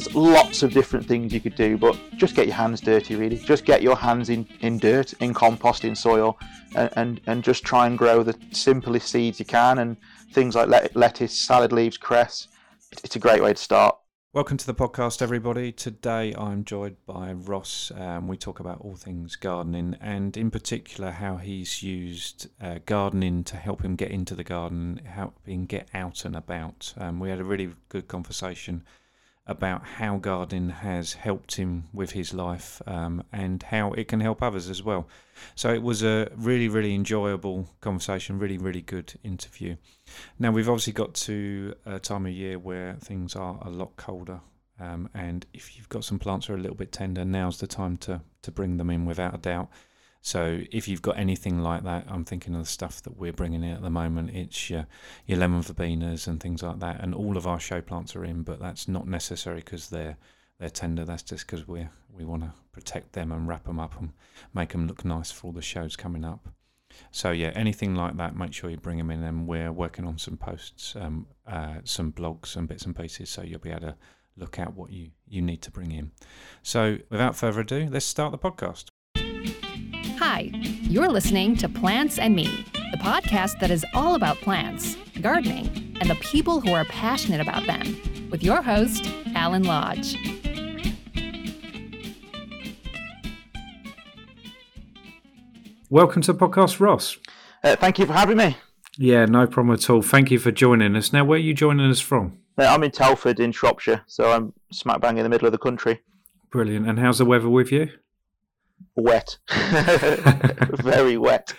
there's lots of different things you could do, but just get your hands dirty, really. Just get your hands in, in dirt, in compost, in soil, and, and, and just try and grow the simplest seeds you can. And things like lettuce, salad leaves, cress. It's a great way to start. Welcome to the podcast, everybody. Today I'm joined by Ross. Um, we talk about all things gardening and, in particular, how he's used uh, gardening to help him get into the garden, help him get out and about. Um, we had a really good conversation about how gardening has helped him with his life um, and how it can help others as well. So it was a really, really enjoyable conversation, really, really good interview. Now, we've obviously got to a time of year where things are a lot colder. Um, and if you've got some plants that are a little bit tender, now's the time to, to bring them in without a doubt. So if you've got anything like that, I'm thinking of the stuff that we're bringing in at the moment. It's your, your lemon verbenas and things like that, and all of our show plants are in, but that's not necessary because they're they're tender. That's just because we we want to protect them and wrap them up and make them look nice for all the shows coming up. So yeah, anything like that, make sure you bring them in. And we're working on some posts, um, uh, some blogs and bits and pieces, so you'll be able to look at what you you need to bring in. So without further ado, let's start the podcast. Hi, you're listening to Plants and Me, the podcast that is all about plants, gardening, and the people who are passionate about them, with your host, Alan Lodge. Welcome to the podcast, Ross. Uh, thank you for having me. Yeah, no problem at all. Thank you for joining us. Now, where are you joining us from? Uh, I'm in Telford in Shropshire, so I'm smack bang in the middle of the country. Brilliant. And how's the weather with you? Wet, very wet.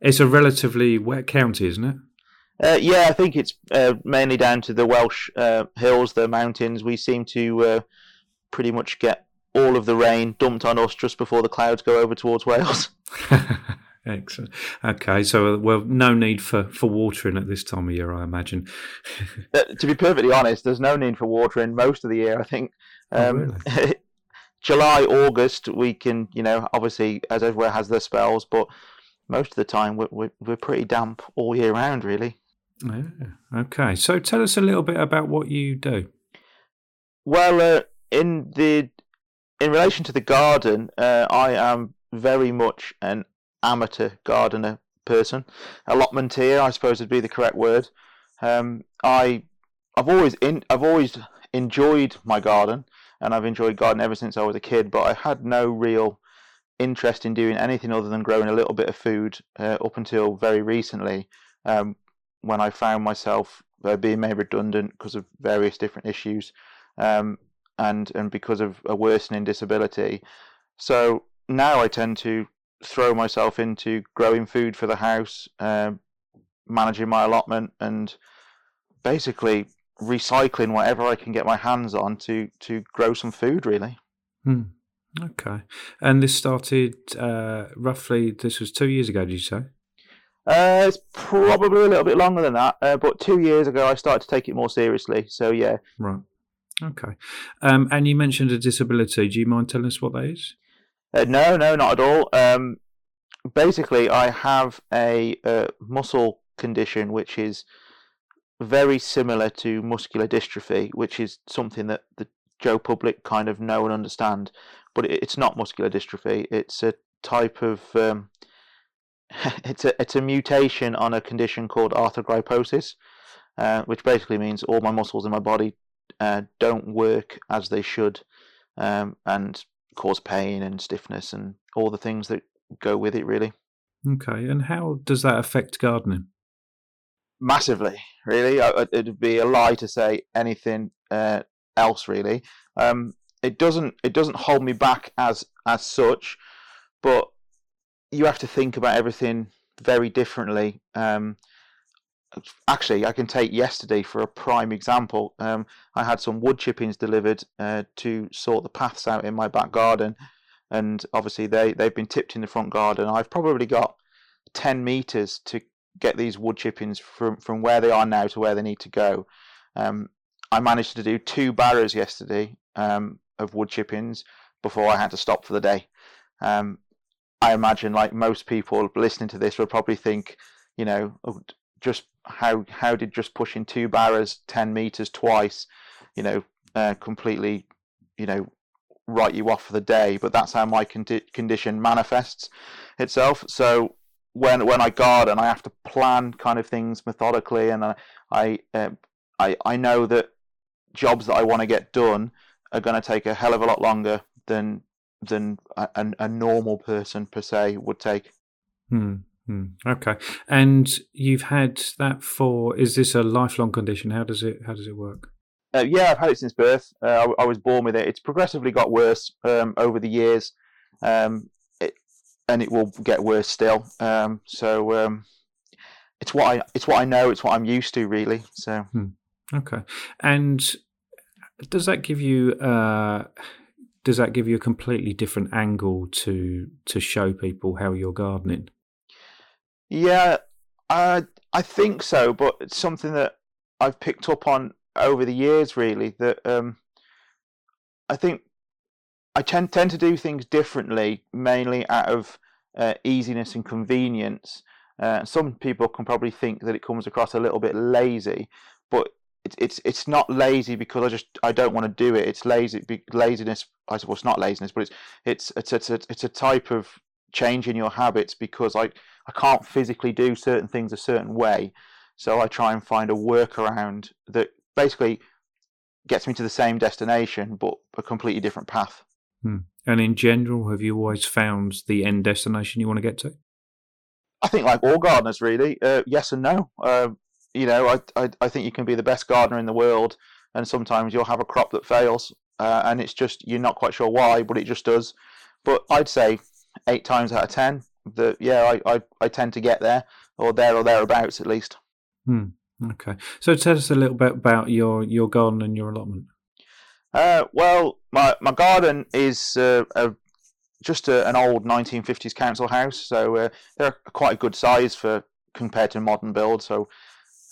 It's a relatively wet county, isn't it? Uh, yeah, I think it's uh, mainly down to the Welsh uh, hills, the mountains. We seem to uh, pretty much get all of the rain dumped on us just before the clouds go over towards Wales. Excellent. Okay, so uh, well, no need for, for watering at this time of year, I imagine. Uh, to be perfectly honest, there's no need for watering most of the year. I think oh, um, oh, really? July, August, we can, you know, obviously as everywhere has their spells, but most of the time we're, we're, we're pretty damp all year round, really. Yeah. Okay. So tell us a little bit about what you do. Well, uh, in the in relation to the garden, uh, I am very much an amateur gardener person. Allotmenteer, I suppose, would be the correct word. Um, I I've always in I've always enjoyed my garden and I've enjoyed gardening ever since I was a kid. But I had no real interest in doing anything other than growing a little bit of food uh, up until very recently, um, when I found myself uh, being made redundant because of various different issues, um, and and because of a worsening disability. So now I tend to throw myself into growing food for the house, uh, managing my allotment, and basically recycling whatever I can get my hands on to to grow some food. Really. Hmm. Okay. And this started uh, roughly. This was two years ago. Did you say? Uh, it's probably a little bit longer than that, uh, but two years ago I started to take it more seriously. So yeah. Right. Okay. Um, and you mentioned a disability. Do you mind telling us what that is? Uh, no, no, not at all. Um, basically, I have a uh, muscle condition which is very similar to muscular dystrophy, which is something that the Joe public kind of know and understand, but it's not muscular dystrophy. It's a type of um, it's a it's a mutation on a condition called arthrogryposis, uh, which basically means all my muscles in my body uh, don't work as they should, um, and cause pain and stiffness and all the things that go with it. Really. Okay, and how does that affect gardening? Massively. Really, it'd be a lie to say anything uh, else. Really, um, it doesn't. It doesn't hold me back as as such, but you have to think about everything very differently. Um, actually, I can take yesterday for a prime example. Um, I had some wood chippings delivered uh, to sort the paths out in my back garden, and obviously they they've been tipped in the front garden. I've probably got ten meters to get these wood chippings from, from where they are now to where they need to go. Um, I managed to do two barrows yesterday um, of wood chippings before I had to stop for the day. Um, I imagine, like most people listening to this, will probably think, you know, just how how did just pushing two barrows ten meters twice, you know, uh, completely you know write you off for the day, but that's how my condi- condition manifests itself. So when when I garden, I have to plan kind of things methodically, and I I uh, I, I know that jobs that I want to get done are going to take a hell of a lot longer than than a, a normal person per se would take. Hmm. Hmm. Okay, and you've had that for. Is this a lifelong condition? How does it How does it work? Uh, yeah, I've had it since birth. Uh, I, I, was born with it. It's progressively got worse um, over the years, um, and it will get worse still. Um, so um, it's what I it's what I know. It's what I'm used to, really. So hmm. okay, and does that give you? Uh, does that give you a completely different angle to to show people how you're gardening? Yeah, I I think so, but it's something that I've picked up on over the years. Really, that um, I think I tend tend to do things differently, mainly out of uh, easiness and convenience. Uh, some people can probably think that it comes across a little bit lazy, but it's it's it's not lazy because I just I don't want to do it. It's lazy laziness. I suppose it's not laziness, but it's it's it's it's a, it's a type of change in your habits because I I can't physically do certain things a certain way, so I try and find a workaround that basically gets me to the same destination but a completely different path. Hmm. And in general, have you always found the end destination you want to get to? I think, like all gardeners, really, uh, yes and no. Uh, you know, I, I, I think you can be the best gardener in the world, and sometimes you'll have a crop that fails, uh, and it's just you're not quite sure why, but it just does. But I'd say eight times out of ten that yeah, I, I, I tend to get there or there or thereabouts at least. Hmm. Okay, so tell us a little bit about your your garden and your allotment. Uh, well, my my garden is uh, a, just a, an old 1950s council house, so uh, they're quite a good size for compared to modern build. So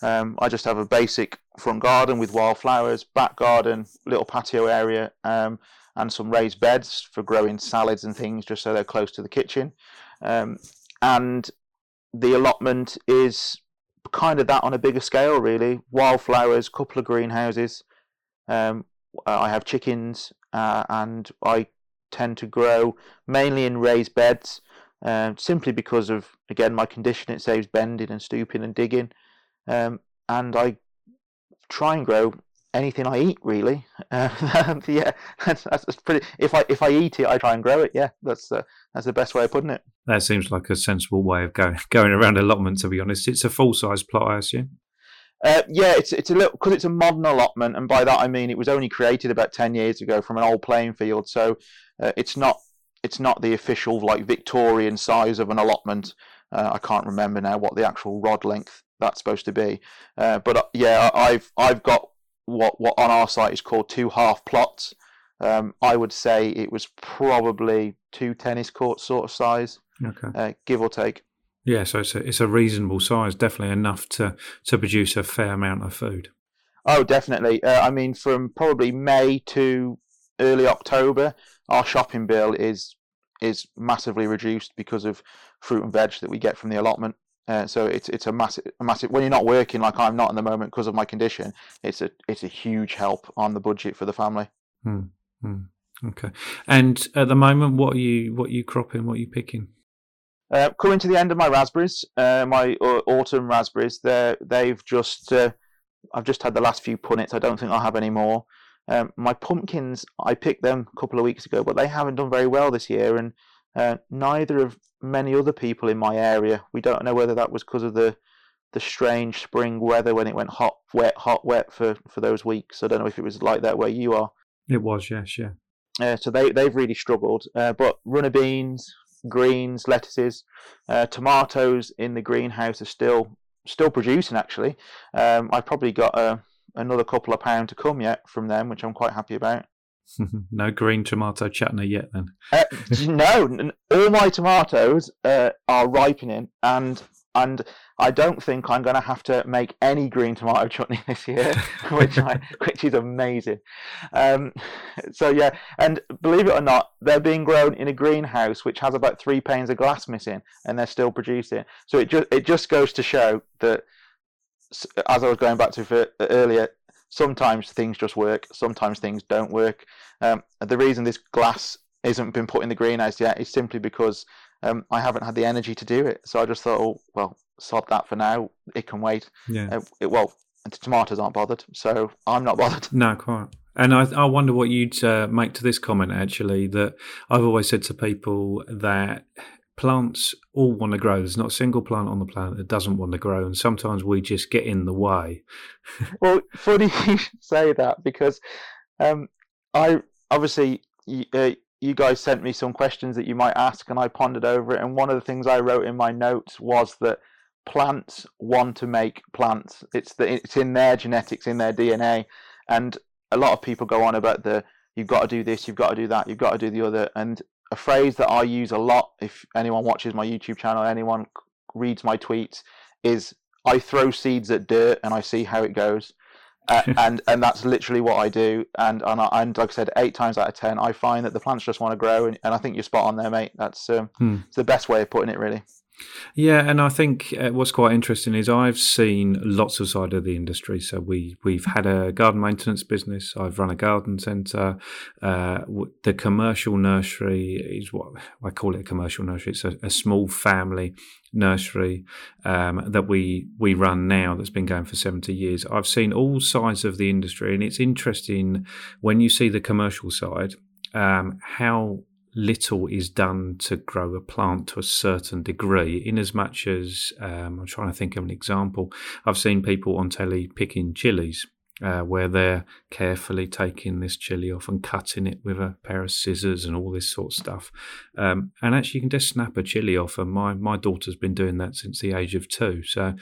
um, I just have a basic front garden with wildflowers, back garden, little patio area, um, and some raised beds for growing salads and things, just so they're close to the kitchen. Um, and the allotment is kind of that on a bigger scale, really. Wildflowers, couple of greenhouses. Um, I have chickens, uh, and I tend to grow mainly in raised beds, uh, simply because of again my condition. It saves bending and stooping and digging um, and I try and grow anything I eat really. Uh, yeah, that's, that's pretty. If I if I eat it, I try and grow it. Yeah, that's uh, that's the best way of putting it. That seems like a sensible way of going going around allotment. To be honest, it's a full size plot, I assume. Uh, yeah, it's it's a little because it's a modern allotment, and by that I mean it was only created about ten years ago from an old playing field. So uh, it's not it's not the official like Victorian size of an allotment. Uh, I can't remember now what the actual rod length that's supposed to be. Uh, but uh, yeah, I've I've got what what on our site is called two half plots. Um, I would say it was probably two tennis court sort of size, okay. uh, give or take. Yeah, so it's a, it's a reasonable size, definitely enough to, to produce a fair amount of food. Oh, definitely. Uh, I mean, from probably May to early October, our shopping bill is is massively reduced because of fruit and veg that we get from the allotment. Uh, so it's it's a massive a massive when you're not working like I'm not in the moment because of my condition. It's a it's a huge help on the budget for the family. Hmm. Hmm. Okay. And at the moment, what are you what are you cropping? What are you picking? Uh, coming to the end of my raspberries, uh, my uh, autumn raspberries. They they've just uh, I've just had the last few punnets. I don't think I'll have any more. Um, my pumpkins, I picked them a couple of weeks ago, but they haven't done very well this year, and uh, neither of many other people in my area. We don't know whether that was because of the the strange spring weather when it went hot, wet, hot, wet for, for those weeks. I don't know if it was like that where you are. It was, yes, yeah. Uh, so they they've really struggled. Uh, but runner beans, greens, lettuces, uh, tomatoes in the greenhouse are still still producing. Actually, um, I've probably got uh, another couple of pound to come yet from them, which I'm quite happy about. no green tomato chutney yet, then. Uh, no, all my tomatoes uh, are ripening, and and I don't think I'm going to have to make any green tomato chutney this year, which I which is amazing. Um, so yeah, and believe it or not, they're being grown in a greenhouse which has about three panes of glass missing, and they're still producing. So it just it just goes to show that, as I was going back to earlier, sometimes things just work, sometimes things don't work. Um, the reason this glass isn't been put in the greenhouse yet is simply because um, I haven't had the energy to do it. So I just thought, oh well, sod that for now. It can wait. Yeah. Uh, it, well, the tomatoes aren't bothered, so I'm not bothered. No, quite. And I, I wonder what you'd uh, make to this comment. Actually, that I've always said to people that plants all want to grow. There's not a single plant on the planet that doesn't want to grow, and sometimes we just get in the way. well, funny you should say that because um, I obviously uh, you guys sent me some questions that you might ask, and I pondered over it. And one of the things I wrote in my notes was that plants want to make plants. It's the it's in their genetics, in their DNA, and a lot of people go on about the you've got to do this, you've got to do that, you've got to do the other, and a phrase that I use a lot if anyone watches my YouTube channel, anyone reads my tweets, is I throw seeds at dirt and I see how it goes. Uh, and and that's literally what I do. And and, I, and like I said, eight times out of ten, I find that the plants just want to grow. And, and I think you're spot on there, mate. That's um, hmm. it's the best way of putting it, really. Yeah, and I think uh, what's quite interesting is I've seen lots of side of the industry. So we we've had a garden maintenance business. I've run a garden centre. Uh, the commercial nursery is what I call it a commercial nursery. It's a, a small family nursery um, that we we run now that's been going for 70 years. I've seen all sides of the industry, and it's interesting when you see the commercial side um, how little is done to grow a plant to a certain degree, in as much as um, I'm trying to think of an example. I've seen people on telly picking chilies. Uh, where they're carefully taking this chili off and cutting it with a pair of scissors and all this sort of stuff. Um, and actually, you can just snap a chili off. And my, my daughter's been doing that since the age of two. So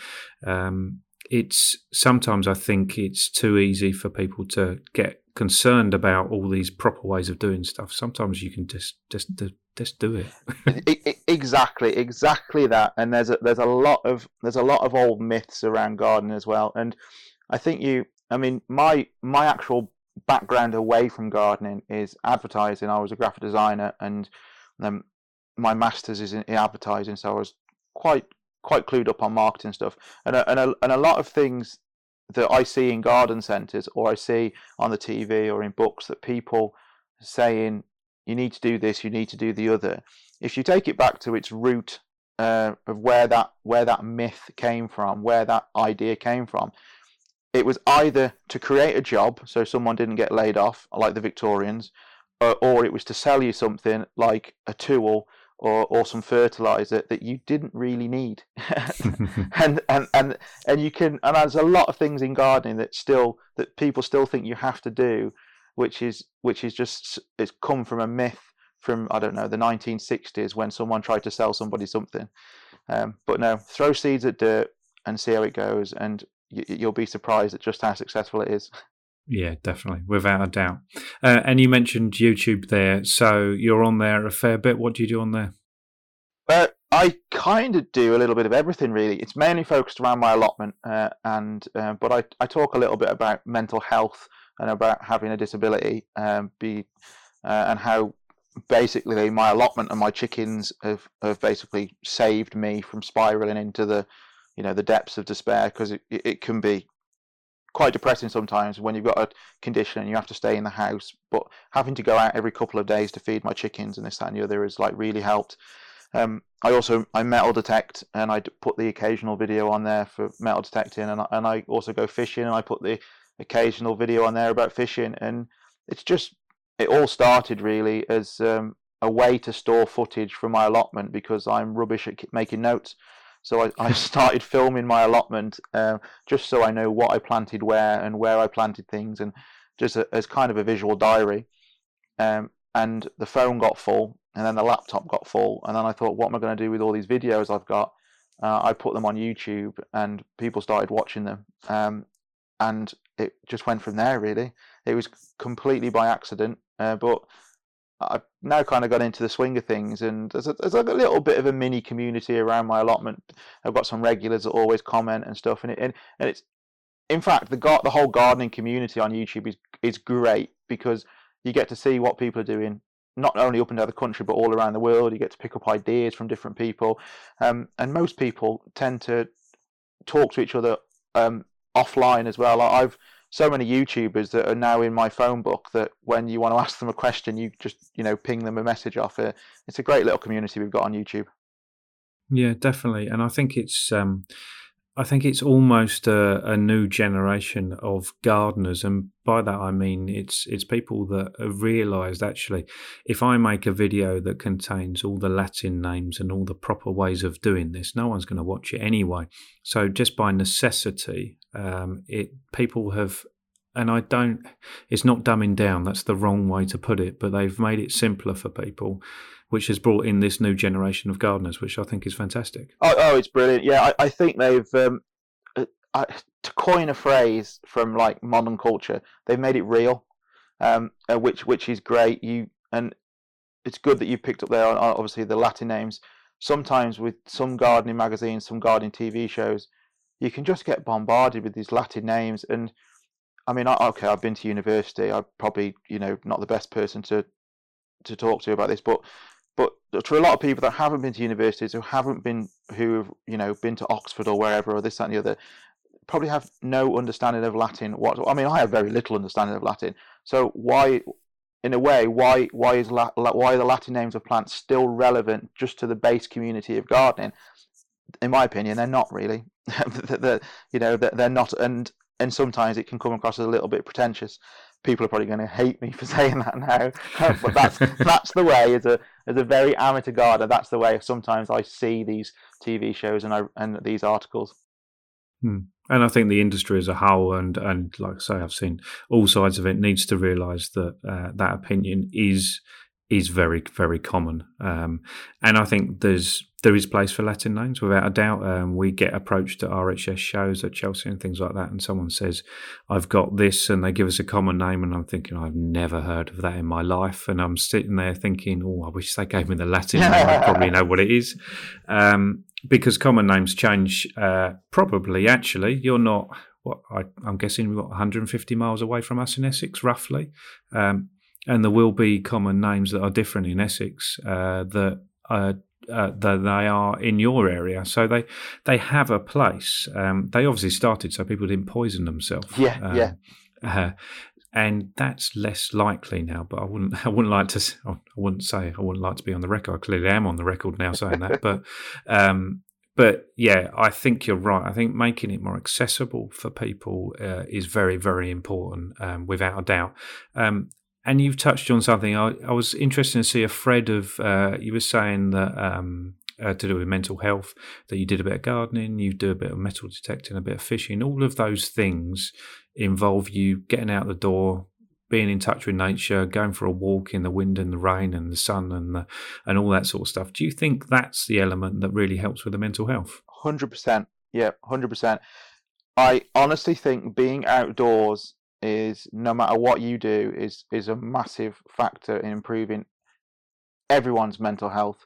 um, it's sometimes I think it's too easy for people to get concerned about all these proper ways of doing stuff. Sometimes you can just just just do it. exactly, exactly that. And there's a there's a lot of there's a lot of old myths around gardening as well. And I think you, I mean, my my actual background away from gardening is advertising. I was a graphic designer, and um, my masters is in advertising, so I was quite quite clued up on marketing stuff. And a, and a, and a lot of things that I see in garden centres or I see on the TV or in books that people saying you need to do this, you need to do the other. If you take it back to its root uh, of where that where that myth came from, where that idea came from, it was either to create a job so someone didn't get laid off, like the Victorians, or, or it was to sell you something like a tool or, or some fertilizer that you didn't really need. and, and, and, and you can, and there's a lot of things in gardening that still, that people still think you have to do, which is, which is just, it's come from a myth from, I don't know, the 1960s when someone tried to sell somebody something. Um, but no, throw seeds at dirt and see how it goes. And you, you'll be surprised at just how successful it is. Yeah, definitely, without a doubt. Uh, and you mentioned YouTube there, so you're on there a fair bit. What do you do on there? Uh, I kind of do a little bit of everything, really. It's mainly focused around my allotment, uh, and uh, but I, I talk a little bit about mental health and about having a disability, um, be uh, and how basically my allotment and my chickens have, have basically saved me from spiraling into the you know the depths of despair because it, it can be quite depressing sometimes when you've got a condition and you have to stay in the house. But having to go out every couple of days to feed my chickens and this, that, and the other has like really helped. Um, I also I metal detect and I put the occasional video on there for metal detecting, and I, and I also go fishing and I put the occasional video on there about fishing, and it's just it all started really as um, a way to store footage from my allotment because I'm rubbish at making notes. So I, I started filming my allotment uh, just so I know what I planted where and where I planted things, and just a, as kind of a visual diary. Um, and the phone got full, and then the laptop got full, and then I thought, what am I going to do with all these videos I've got? Uh, I put them on YouTube, and people started watching them, um, and it just went from there. Really, it was completely by accident, uh, but I've now kind of got into the swing of things, and there's, a, there's like a little bit of a mini community around my allotment. I've got some regulars that always comment and stuff, and it, and, and it's in fact the the whole gardening community on YouTube is is great because you get to see what people are doing not only up and down the country but all around the world. You get to pick up ideas from different people, um, and most people tend to talk to each other um, offline as well. I've so many YouTubers that are now in my phone book that when you want to ask them a question, you just you know ping them a message off it. It's a great little community we've got on YouTube. Yeah, definitely, and I think it's um, I think it's almost a, a, new generation of gardeners, and by that I mean it's it's people that have realised actually, if I make a video that contains all the Latin names and all the proper ways of doing this, no one's going to watch it anyway. So just by necessity, um, it people have, and I don't, it's not dumbing down. That's the wrong way to put it, but they've made it simpler for people which has brought in this new generation of gardeners, which I think is fantastic. Oh, oh it's brilliant. Yeah, I, I think they've, um, uh, I, to coin a phrase from like modern culture, they've made it real, um, uh, which which is great. You and it's good that you picked up there. Obviously, the Latin names. Sometimes with some gardening magazines, some gardening TV shows, you can just get bombarded with these Latin names. And I mean, okay, I've been to university. I'm probably you know not the best person to to talk to about this, but but for a lot of people that haven't been to universities, who haven't been, who have you know been to Oxford or wherever, or this that and the other, probably have no understanding of Latin. What I mean, I have very little understanding of Latin. So why, in a way, why why is La, why are the Latin names of plants still relevant just to the base community of gardening? In my opinion, they're not really. they're, you know, they're not, and and sometimes it can come across as a little bit pretentious people are probably going to hate me for saying that now, but that's that's the way. As a as a very amateur gardener, that's the way. Sometimes I see these TV shows and I and these articles. Hmm. And I think the industry as a whole, and and like I say, I've seen all sides of it, needs to realise that uh, that opinion is is very very common. Um, and I think there's there is place for Latin names without a doubt. Um, we get approached at RHS shows at Chelsea and things like that, and someone says, "I've got this," and they give us a common name, and I'm thinking, "I've never heard of that in my life," and I'm sitting there thinking, "Oh, I wish they gave me the Latin name. I probably know what it is." Um, because common names change. Uh, probably, actually, you're not. What I, am guessing, we're 150 miles away from us in Essex, roughly. Um, and there will be common names that are different in Essex uh, that uh, uh, that they are in your area. So they they have a place. Um, they obviously started so people didn't poison themselves. Yeah, um, yeah. Uh, and that's less likely now. But I wouldn't I wouldn't like to I wouldn't say I wouldn't like to be on the record. I clearly am on the record now saying that. But um, but yeah, I think you're right. I think making it more accessible for people uh, is very, very important, um, without a doubt. Um, and you've touched on something. I, I was interested to see a thread of uh, you were saying that um, uh, to do with mental health that you did a bit of gardening, you do a bit of metal detecting, a bit of fishing. All of those things involve you getting out the door, being in touch with nature, going for a walk in the wind and the rain and the sun and the, and all that sort of stuff. Do you think that's the element that really helps with the mental health? Hundred percent. Yeah, hundred percent. I honestly think being outdoors is no matter what you do is is a massive factor in improving everyone's mental health.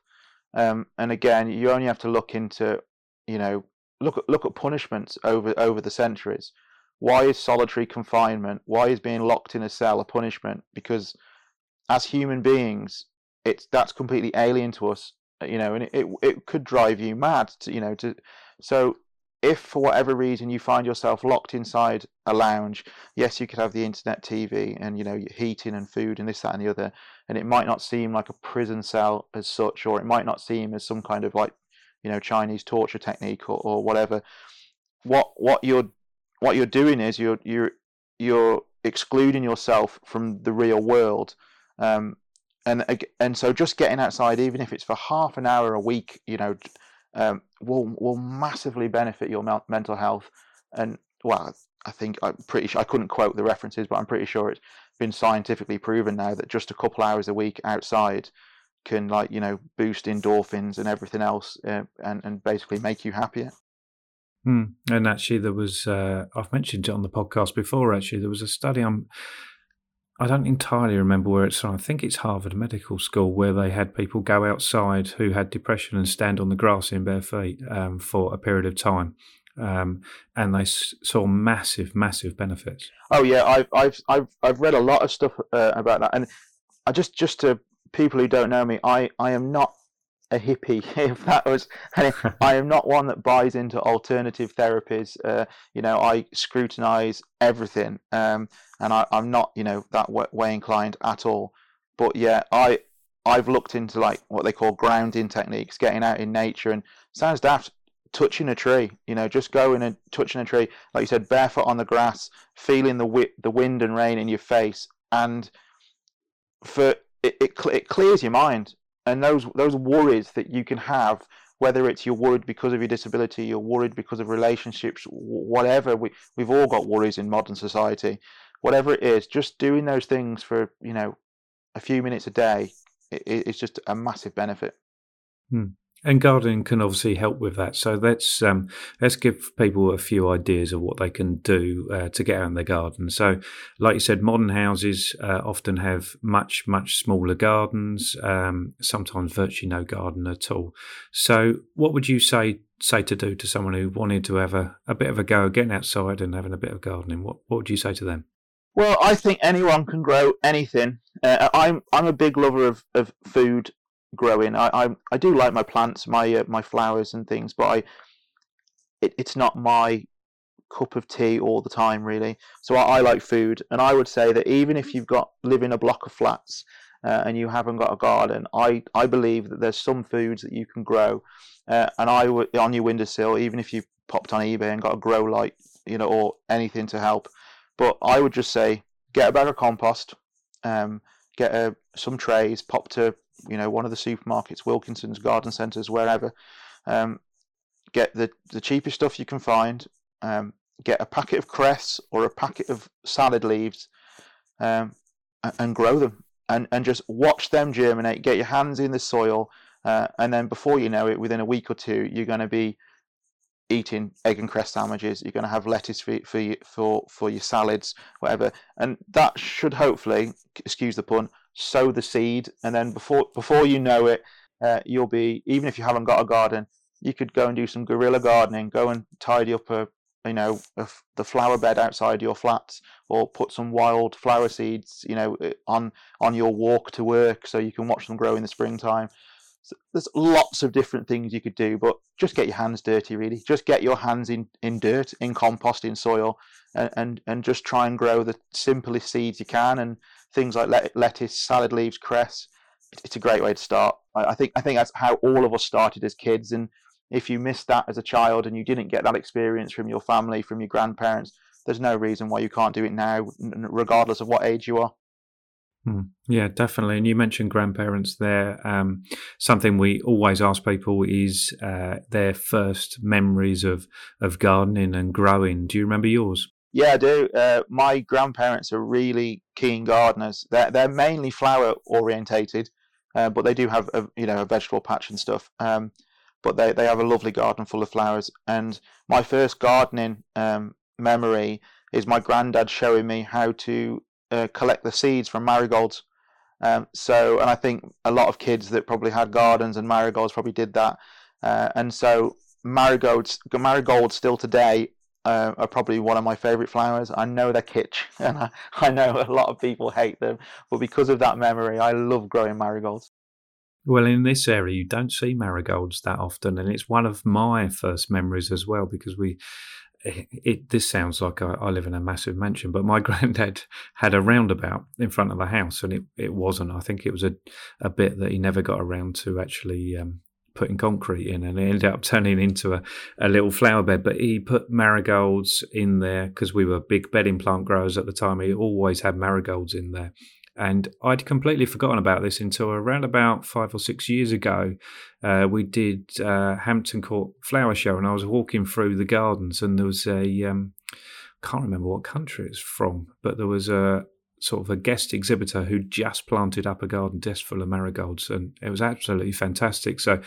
Um, and again, you only have to look into, you know, look at look at punishments over over the centuries. Why is solitary confinement? Why is being locked in a cell a punishment? Because as human beings, it's that's completely alien to us, you know, and it, it, it could drive you mad. To, you know, to so if for whatever reason you find yourself locked inside a lounge, yes, you could have the internet, TV, and you know heating and food and this, that, and the other, and it might not seem like a prison cell as such, or it might not seem as some kind of like you know Chinese torture technique or, or whatever. What what you're what you're doing is you're you're you're excluding yourself from the real world. Um, and and so just getting outside, even if it's for half an hour a week, you know, um, will will massively benefit your mental health. And well, I think I'm pretty sure I couldn't quote the references, but I'm pretty sure it's been scientifically proven now that just a couple hours a week outside can like you know boost endorphins and everything else, uh, and and basically make you happier. Mm. And actually, there was uh, I've mentioned it on the podcast before. Actually, there was a study on I don't entirely remember where it's from. I think it's Harvard Medical School where they had people go outside who had depression and stand on the grass in bare feet um, for a period of time. Um, and they s- saw massive, massive benefits. Oh yeah, I've I've I've I've read a lot of stuff uh, about that, and I just just to people who don't know me, I I am not a hippie if that was i am not one that buys into alternative therapies uh, you know i scrutinize everything um, and I, am not you know that way inclined at all. But yeah i i've looked into like what they call grounding techniques getting out in nature and sounds daft touching a tree you know just going and touching a tree like you said barefoot on the grass feeling the wi- the wind and rain in your face and for it, it, it clears your mind and those those worries that you can have whether it's you're worried because of your disability you're worried because of relationships whatever we, we've all got worries in modern society. Whatever it is just doing those things for you know a few minutes a day it, it's just a massive benefit. Hmm and gardening can obviously help with that. So let's um, let's give people a few ideas of what they can do uh, to get out in their garden. So, like you said, modern houses uh, often have much much smaller gardens. Um, sometimes virtually no garden at all. So, what would you say say to do to someone who wanted to have a, a bit of a go getting outside and having a bit of gardening? What what would you say to them? Well, I think anyone can grow anything. Uh, I'm I'm a big lover of, of food growing. I I, I do like my plants, my uh, my flowers and things, but I it, it's not my cup of tea all the time really. So I, I, like food, and I would say that even if you've got live in a block of flats uh, and you haven't got a garden, I I believe that there's some foods that you can grow, uh, and I would on your windowsill, even if you popped on eBay and got a grow light, you know, or anything to help. But I would just say get a bag of compost, um, get a, uh, some trays, pop to you know, one of the supermarkets, Wilkinson's, garden centres, wherever. Um, get the, the cheapest stuff you can find. Um, get a packet of cress or a packet of salad leaves, um, and grow them. And and just watch them germinate. Get your hands in the soil, uh, and then before you know it, within a week or two, you're going to be eating egg and cress sandwiches. You're going to have lettuce for for for for your salads, whatever. And that should hopefully, excuse the pun, sow the seed, and then before before you know it, uh, you'll be even if you haven't got a garden, you could go and do some guerrilla gardening. Go and tidy up a you know the flower bed outside your flats, or put some wild flower seeds you know on on your walk to work, so you can watch them grow in the springtime. So there's lots of different things you could do, but just get your hands dirty, really. Just get your hands in, in dirt, in compost, in soil, and, and, and just try and grow the simplest seeds you can. And things like lettuce, salad leaves, cress. It's a great way to start. I think I think that's how all of us started as kids. And if you missed that as a child and you didn't get that experience from your family, from your grandparents, there's no reason why you can't do it now, regardless of what age you are. Hmm. Yeah, definitely. And you mentioned grandparents there. Um, something we always ask people is uh, their first memories of of gardening and growing. Do you remember yours? Yeah, I do. Uh, my grandparents are really keen gardeners. They're they're mainly flower orientated, uh, but they do have a you know a vegetable patch and stuff. Um, but they they have a lovely garden full of flowers. And my first gardening um, memory is my granddad showing me how to uh, collect the seeds from marigolds. Um, so, and I think a lot of kids that probably had gardens and marigolds probably did that. Uh, and so marigolds, marigolds still today uh, are probably one of my favourite flowers. I know they're kitsch, and I, I know a lot of people hate them, but because of that memory, I love growing marigolds. Well, in this area, you don't see marigolds that often, and it's one of my first memories as well because we. It, it this sounds like I, I, live in a massive mansion, but my granddad had a roundabout in front of the house, and it, it wasn't. I think it was a a bit that he never got around to actually um, putting concrete in and it ended up turning into a, a little flower bed. But he put marigolds in there because we were big bedding plant growers at the time. He always had marigolds in there. And I'd completely forgotten about this until around about five or six years ago. Uh, we did uh, Hampton Court Flower Show, and I was walking through the gardens, and there was a um, can't remember what country it's from, but there was a, sort of a guest exhibitor who just planted up a garden just full of marigolds, and it was absolutely fantastic. So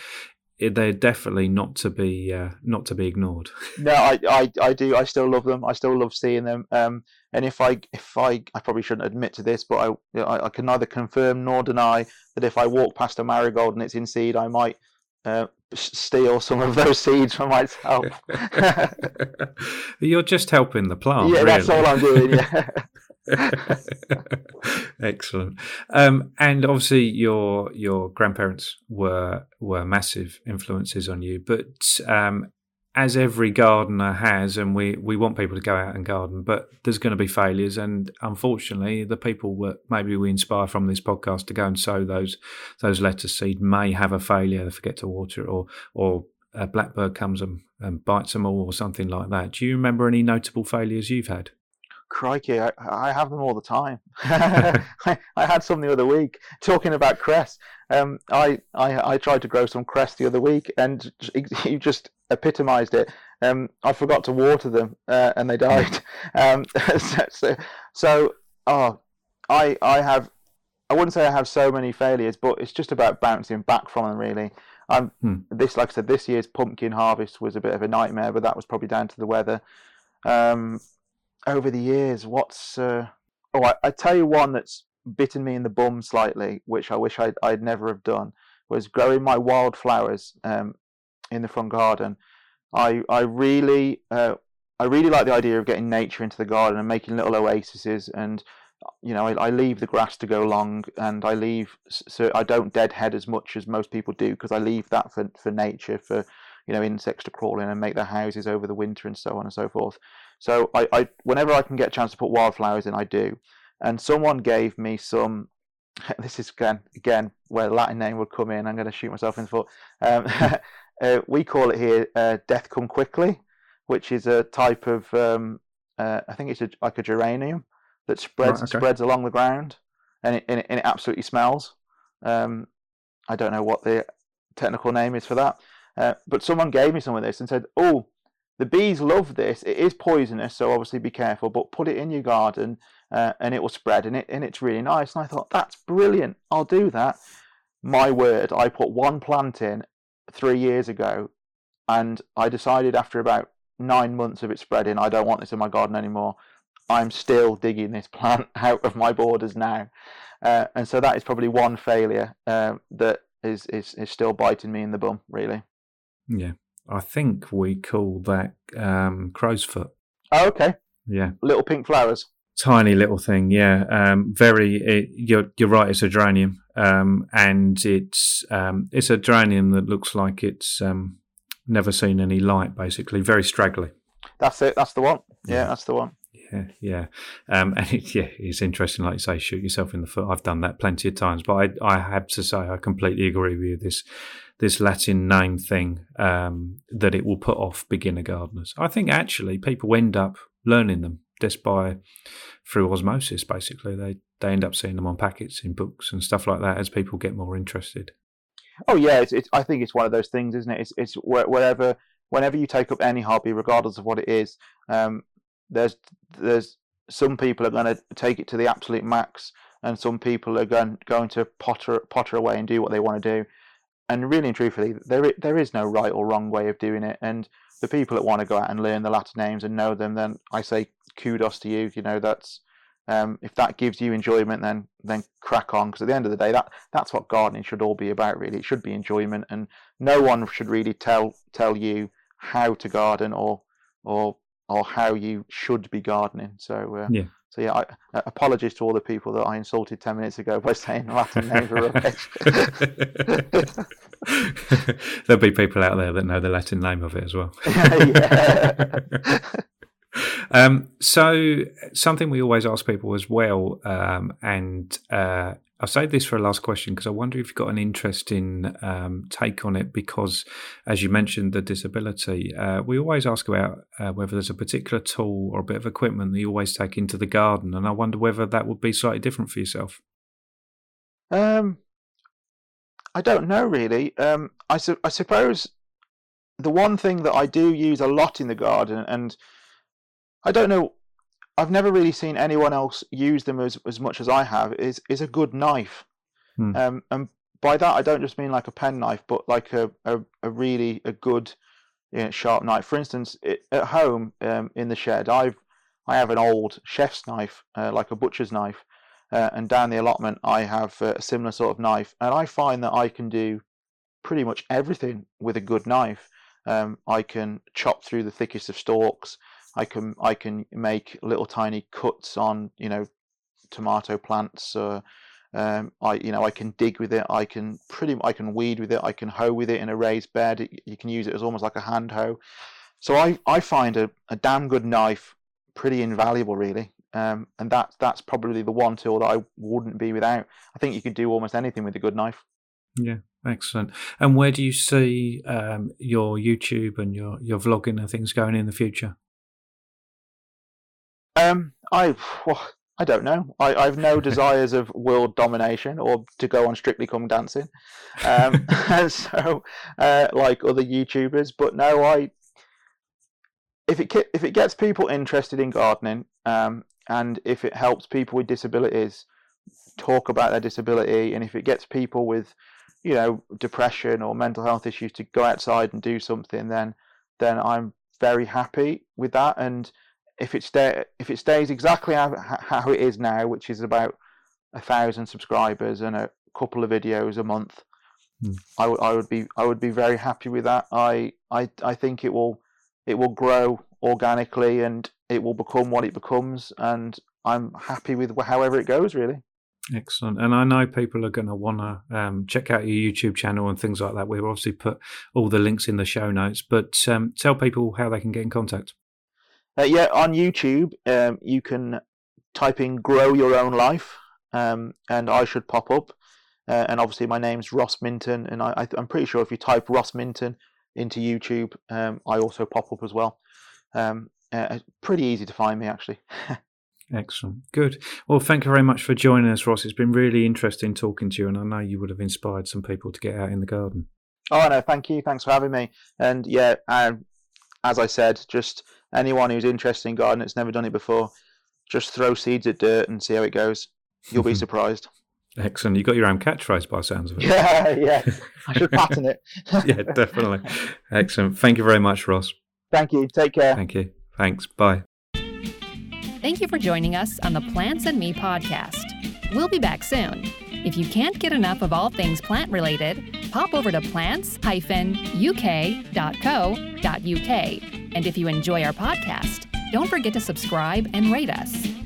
they're definitely not to be uh, not to be ignored. no, I, I, I do. I still love them. I still love seeing them. Um, and if I if I I probably shouldn't admit to this, but I, you know, I, I can neither confirm nor deny that if I walk past a marigold and it's in seed, I might uh, steal some of those seeds for myself. You're just helping the plant. Yeah, really. that's all I'm doing. Yeah. Excellent. Um, and obviously, your your grandparents were were massive influences on you. But um, as every gardener has, and we, we want people to go out and garden, but there's going to be failures. And unfortunately, the people that maybe we inspire from this podcast to go and sow those those lettuce seed may have a failure. They forget to water it, or or a blackbird comes and, and bites them all, or something like that. Do you remember any notable failures you've had? Crikey, I, I have them all the time. I, I, had some the other week talking about cress. Um, I, I I tried to grow some cress the other week, and you just epitomised it. Um, I forgot to water them, uh, and they died. Um, so, so, so, oh, I I have. I wouldn't say I have so many failures, but it's just about bouncing back from them. Really, hmm. this. Like I said, this year's pumpkin harvest was a bit of a nightmare, but that was probably down to the weather. Um, over the years, what's uh, oh, I, I tell you one that's bitten me in the bum slightly, which I wish I'd, I'd never have done, was growing my wildflowers um, in the front garden. I I really uh, I really like the idea of getting nature into the garden and making little oases and you know, I, I, leave the grass to go long, and I leave so I don't deadhead as much as most people do because I leave that for for nature, for you know, insects to crawl in and make their houses over the winter and so on and so forth. So I, I whenever I can get a chance to put wildflowers in, I do. And someone gave me some. This is again again where the Latin name would come in. I'm going to shoot myself in the foot. Um, uh, we call it here uh, "death come quickly," which is a type of um, uh, I think it's a, like a geranium that spreads right, okay. spreads along the ground, and it, and it, and it absolutely smells. Um, I don't know what the technical name is for that, uh, but someone gave me some of this and said, "Oh, the bees love this. It is poisonous, so obviously be careful. But put it in your garden, uh, and it will spread, and it and it's really nice." And I thought, "That's brilliant. I'll do that." My word, I put one plant in three years ago, and I decided after about nine months of it spreading, I don't want this in my garden anymore. I'm still digging this plant out of my borders now, uh, and so that is probably one failure uh, that is, is is still biting me in the bum. Really. Yeah, I think we call that um, crow's foot. Oh, okay. Yeah. Little pink flowers. Tiny little thing, yeah. Um, very. It, you're you're right. It's a geranium, um, and it's um, it's a geranium that looks like it's um, never seen any light. Basically, very straggly. That's it. That's the one. Yeah, yeah. that's the one. Yeah, yeah, um, and it, yeah, it's interesting. Like you say, shoot yourself in the foot. I've done that plenty of times, but I, I have to say, I completely agree with you. This this Latin name thing um, that it will put off beginner gardeners. I think actually people end up learning them just by through osmosis. Basically, they they end up seeing them on packets in books and stuff like that as people get more interested. Oh yeah, it's, it's I think it's one of those things, isn't it? It's it's wherever whenever you take up any hobby, regardless of what it is, um, there's there's some people are going to take it to the absolute max, and some people are going going to potter potter away and do what they want to do and really and truthfully, there there is no right or wrong way of doing it. And the people that want to go out and learn the Latin names and know them, then I say kudos to you. You know that's um, if that gives you enjoyment, then then crack on. Because at the end of the day, that that's what gardening should all be about. Really, it should be enjoyment, and no one should really tell tell you how to garden or or or how you should be gardening. So uh, yeah. So yeah, I, uh, apologies to all the people that I insulted ten minutes ago by saying Latin names are rubbish. There'll be people out there that know the Latin name of it as well. um, so something we always ask people as well, um, and uh, I'll save this for a last question because I wonder if you've got an interesting um, take on it. Because, as you mentioned, the disability, uh, we always ask about uh, whether there's a particular tool or a bit of equipment that you always take into the garden, and I wonder whether that would be slightly different for yourself. Um, I don't know really. Um, I su- I suppose the one thing that I do use a lot in the garden, and I don't know I've never really seen anyone else use them as, as much as I have. Is is a good knife, hmm. um, and by that I don't just mean like a pen knife, but like a a, a really a good you know, sharp knife. For instance, it, at home um, in the shed, I've I have an old chef's knife, uh, like a butcher's knife, uh, and down the allotment I have uh, a similar sort of knife, and I find that I can do pretty much everything with a good knife. Um, I can chop through the thickest of stalks. I can I can make little tiny cuts on you know tomato plants. Uh, um, I you know I can dig with it. I can pretty I can weed with it. I can hoe with it in a raised bed. You can use it as almost like a hand hoe. So I, I find a, a damn good knife pretty invaluable, really. Um, and that's that's probably the one tool that I wouldn't be without. I think you could do almost anything with a good knife. Yeah, excellent. And where do you see um, your YouTube and your your vlogging and things going in the future? Um, I well, I don't know. I, I've no desires of world domination or to go on Strictly Come Dancing, um, so uh, like other YouTubers. But no, I if it if it gets people interested in gardening, um, and if it helps people with disabilities talk about their disability, and if it gets people with, you know, depression or mental health issues to go outside and do something, then then I'm very happy with that. And if it stay if it stays exactly how, how it is now, which is about a thousand subscribers and a couple of videos a month. I, w- I would be I would be very happy with that. I I I think it will it will grow organically and it will become what it becomes. And I'm happy with however it goes, really. Excellent. And I know people are going to want to um, check out your YouTube channel and things like that. We've obviously put all the links in the show notes, but um, tell people how they can get in contact. Uh, yeah, on YouTube, um, you can type in Grow Your Own Life um, and I should pop up. Uh, and obviously, my name's Ross Minton, and I, am pretty sure if you type Ross Minton into YouTube, um, I also pop up as well. Um, uh, pretty easy to find me actually. Excellent. Good. Well, thank you very much for joining us, Ross. It's been really interesting talking to you, and I know you would have inspired some people to get out in the garden. Oh, no, thank you. Thanks for having me. And yeah, um, as I said, just anyone who's interested in gardening that's never done it before, just throw seeds at dirt and see how it goes. You'll be surprised. Excellent. You got your own catchphrase by sounds of it. Yeah, yeah. I should patent it. yeah, definitely. Excellent. Thank you very much, Ross. Thank you. Take care. Thank you. Thanks. Bye. Thank you for joining us on the Plants and Me podcast. We'll be back soon. If you can't get enough of all things plant related, pop over to plants-uk.co.uk. And if you enjoy our podcast, don't forget to subscribe and rate us.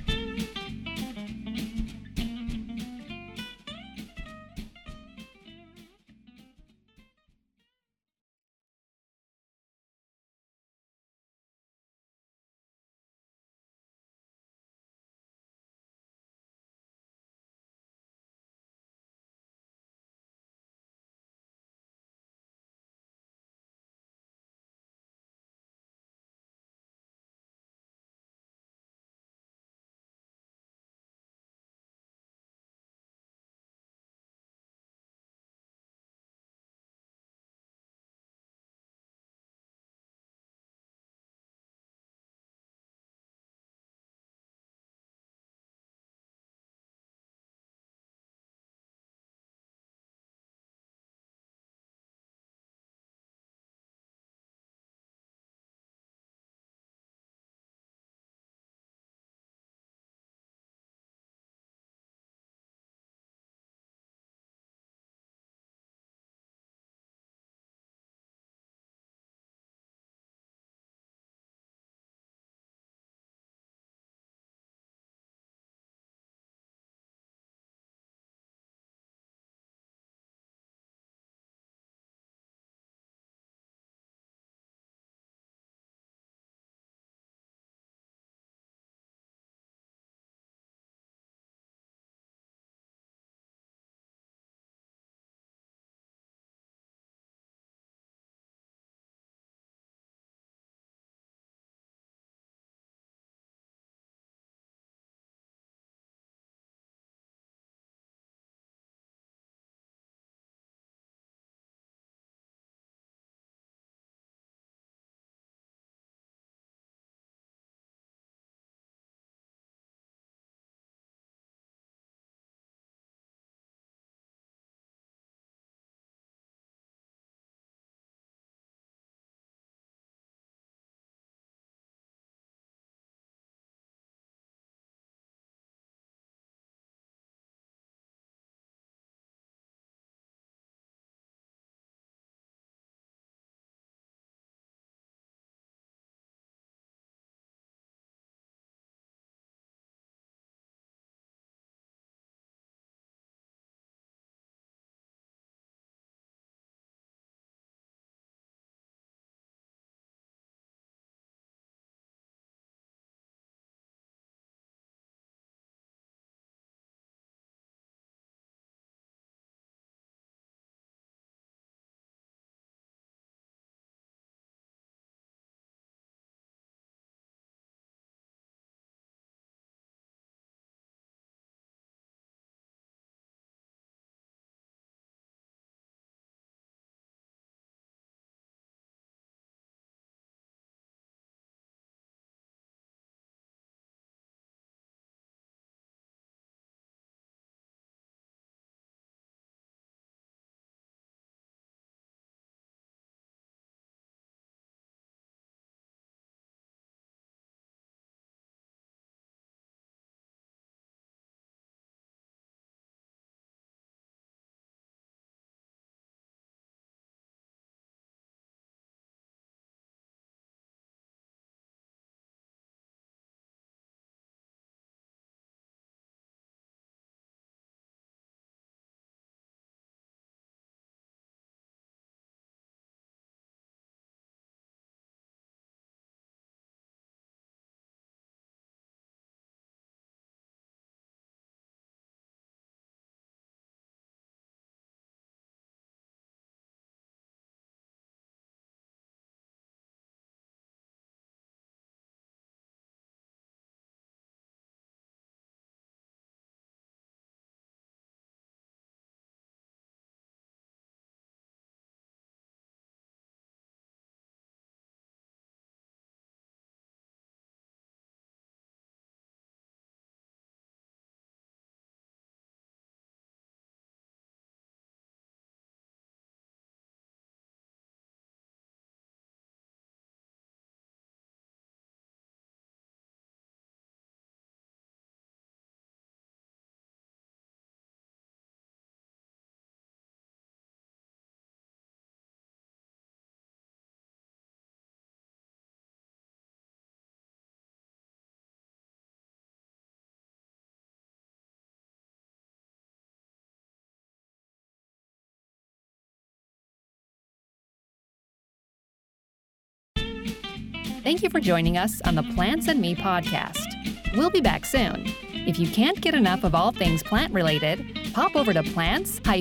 Thank you for joining us on the Plants and Me podcast. We'll be back soon. If you can't get enough of all things plant related, pop over to plants-uk.co.uk.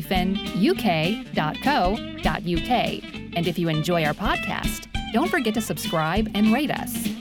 And if you enjoy our podcast, don't forget to subscribe and rate us.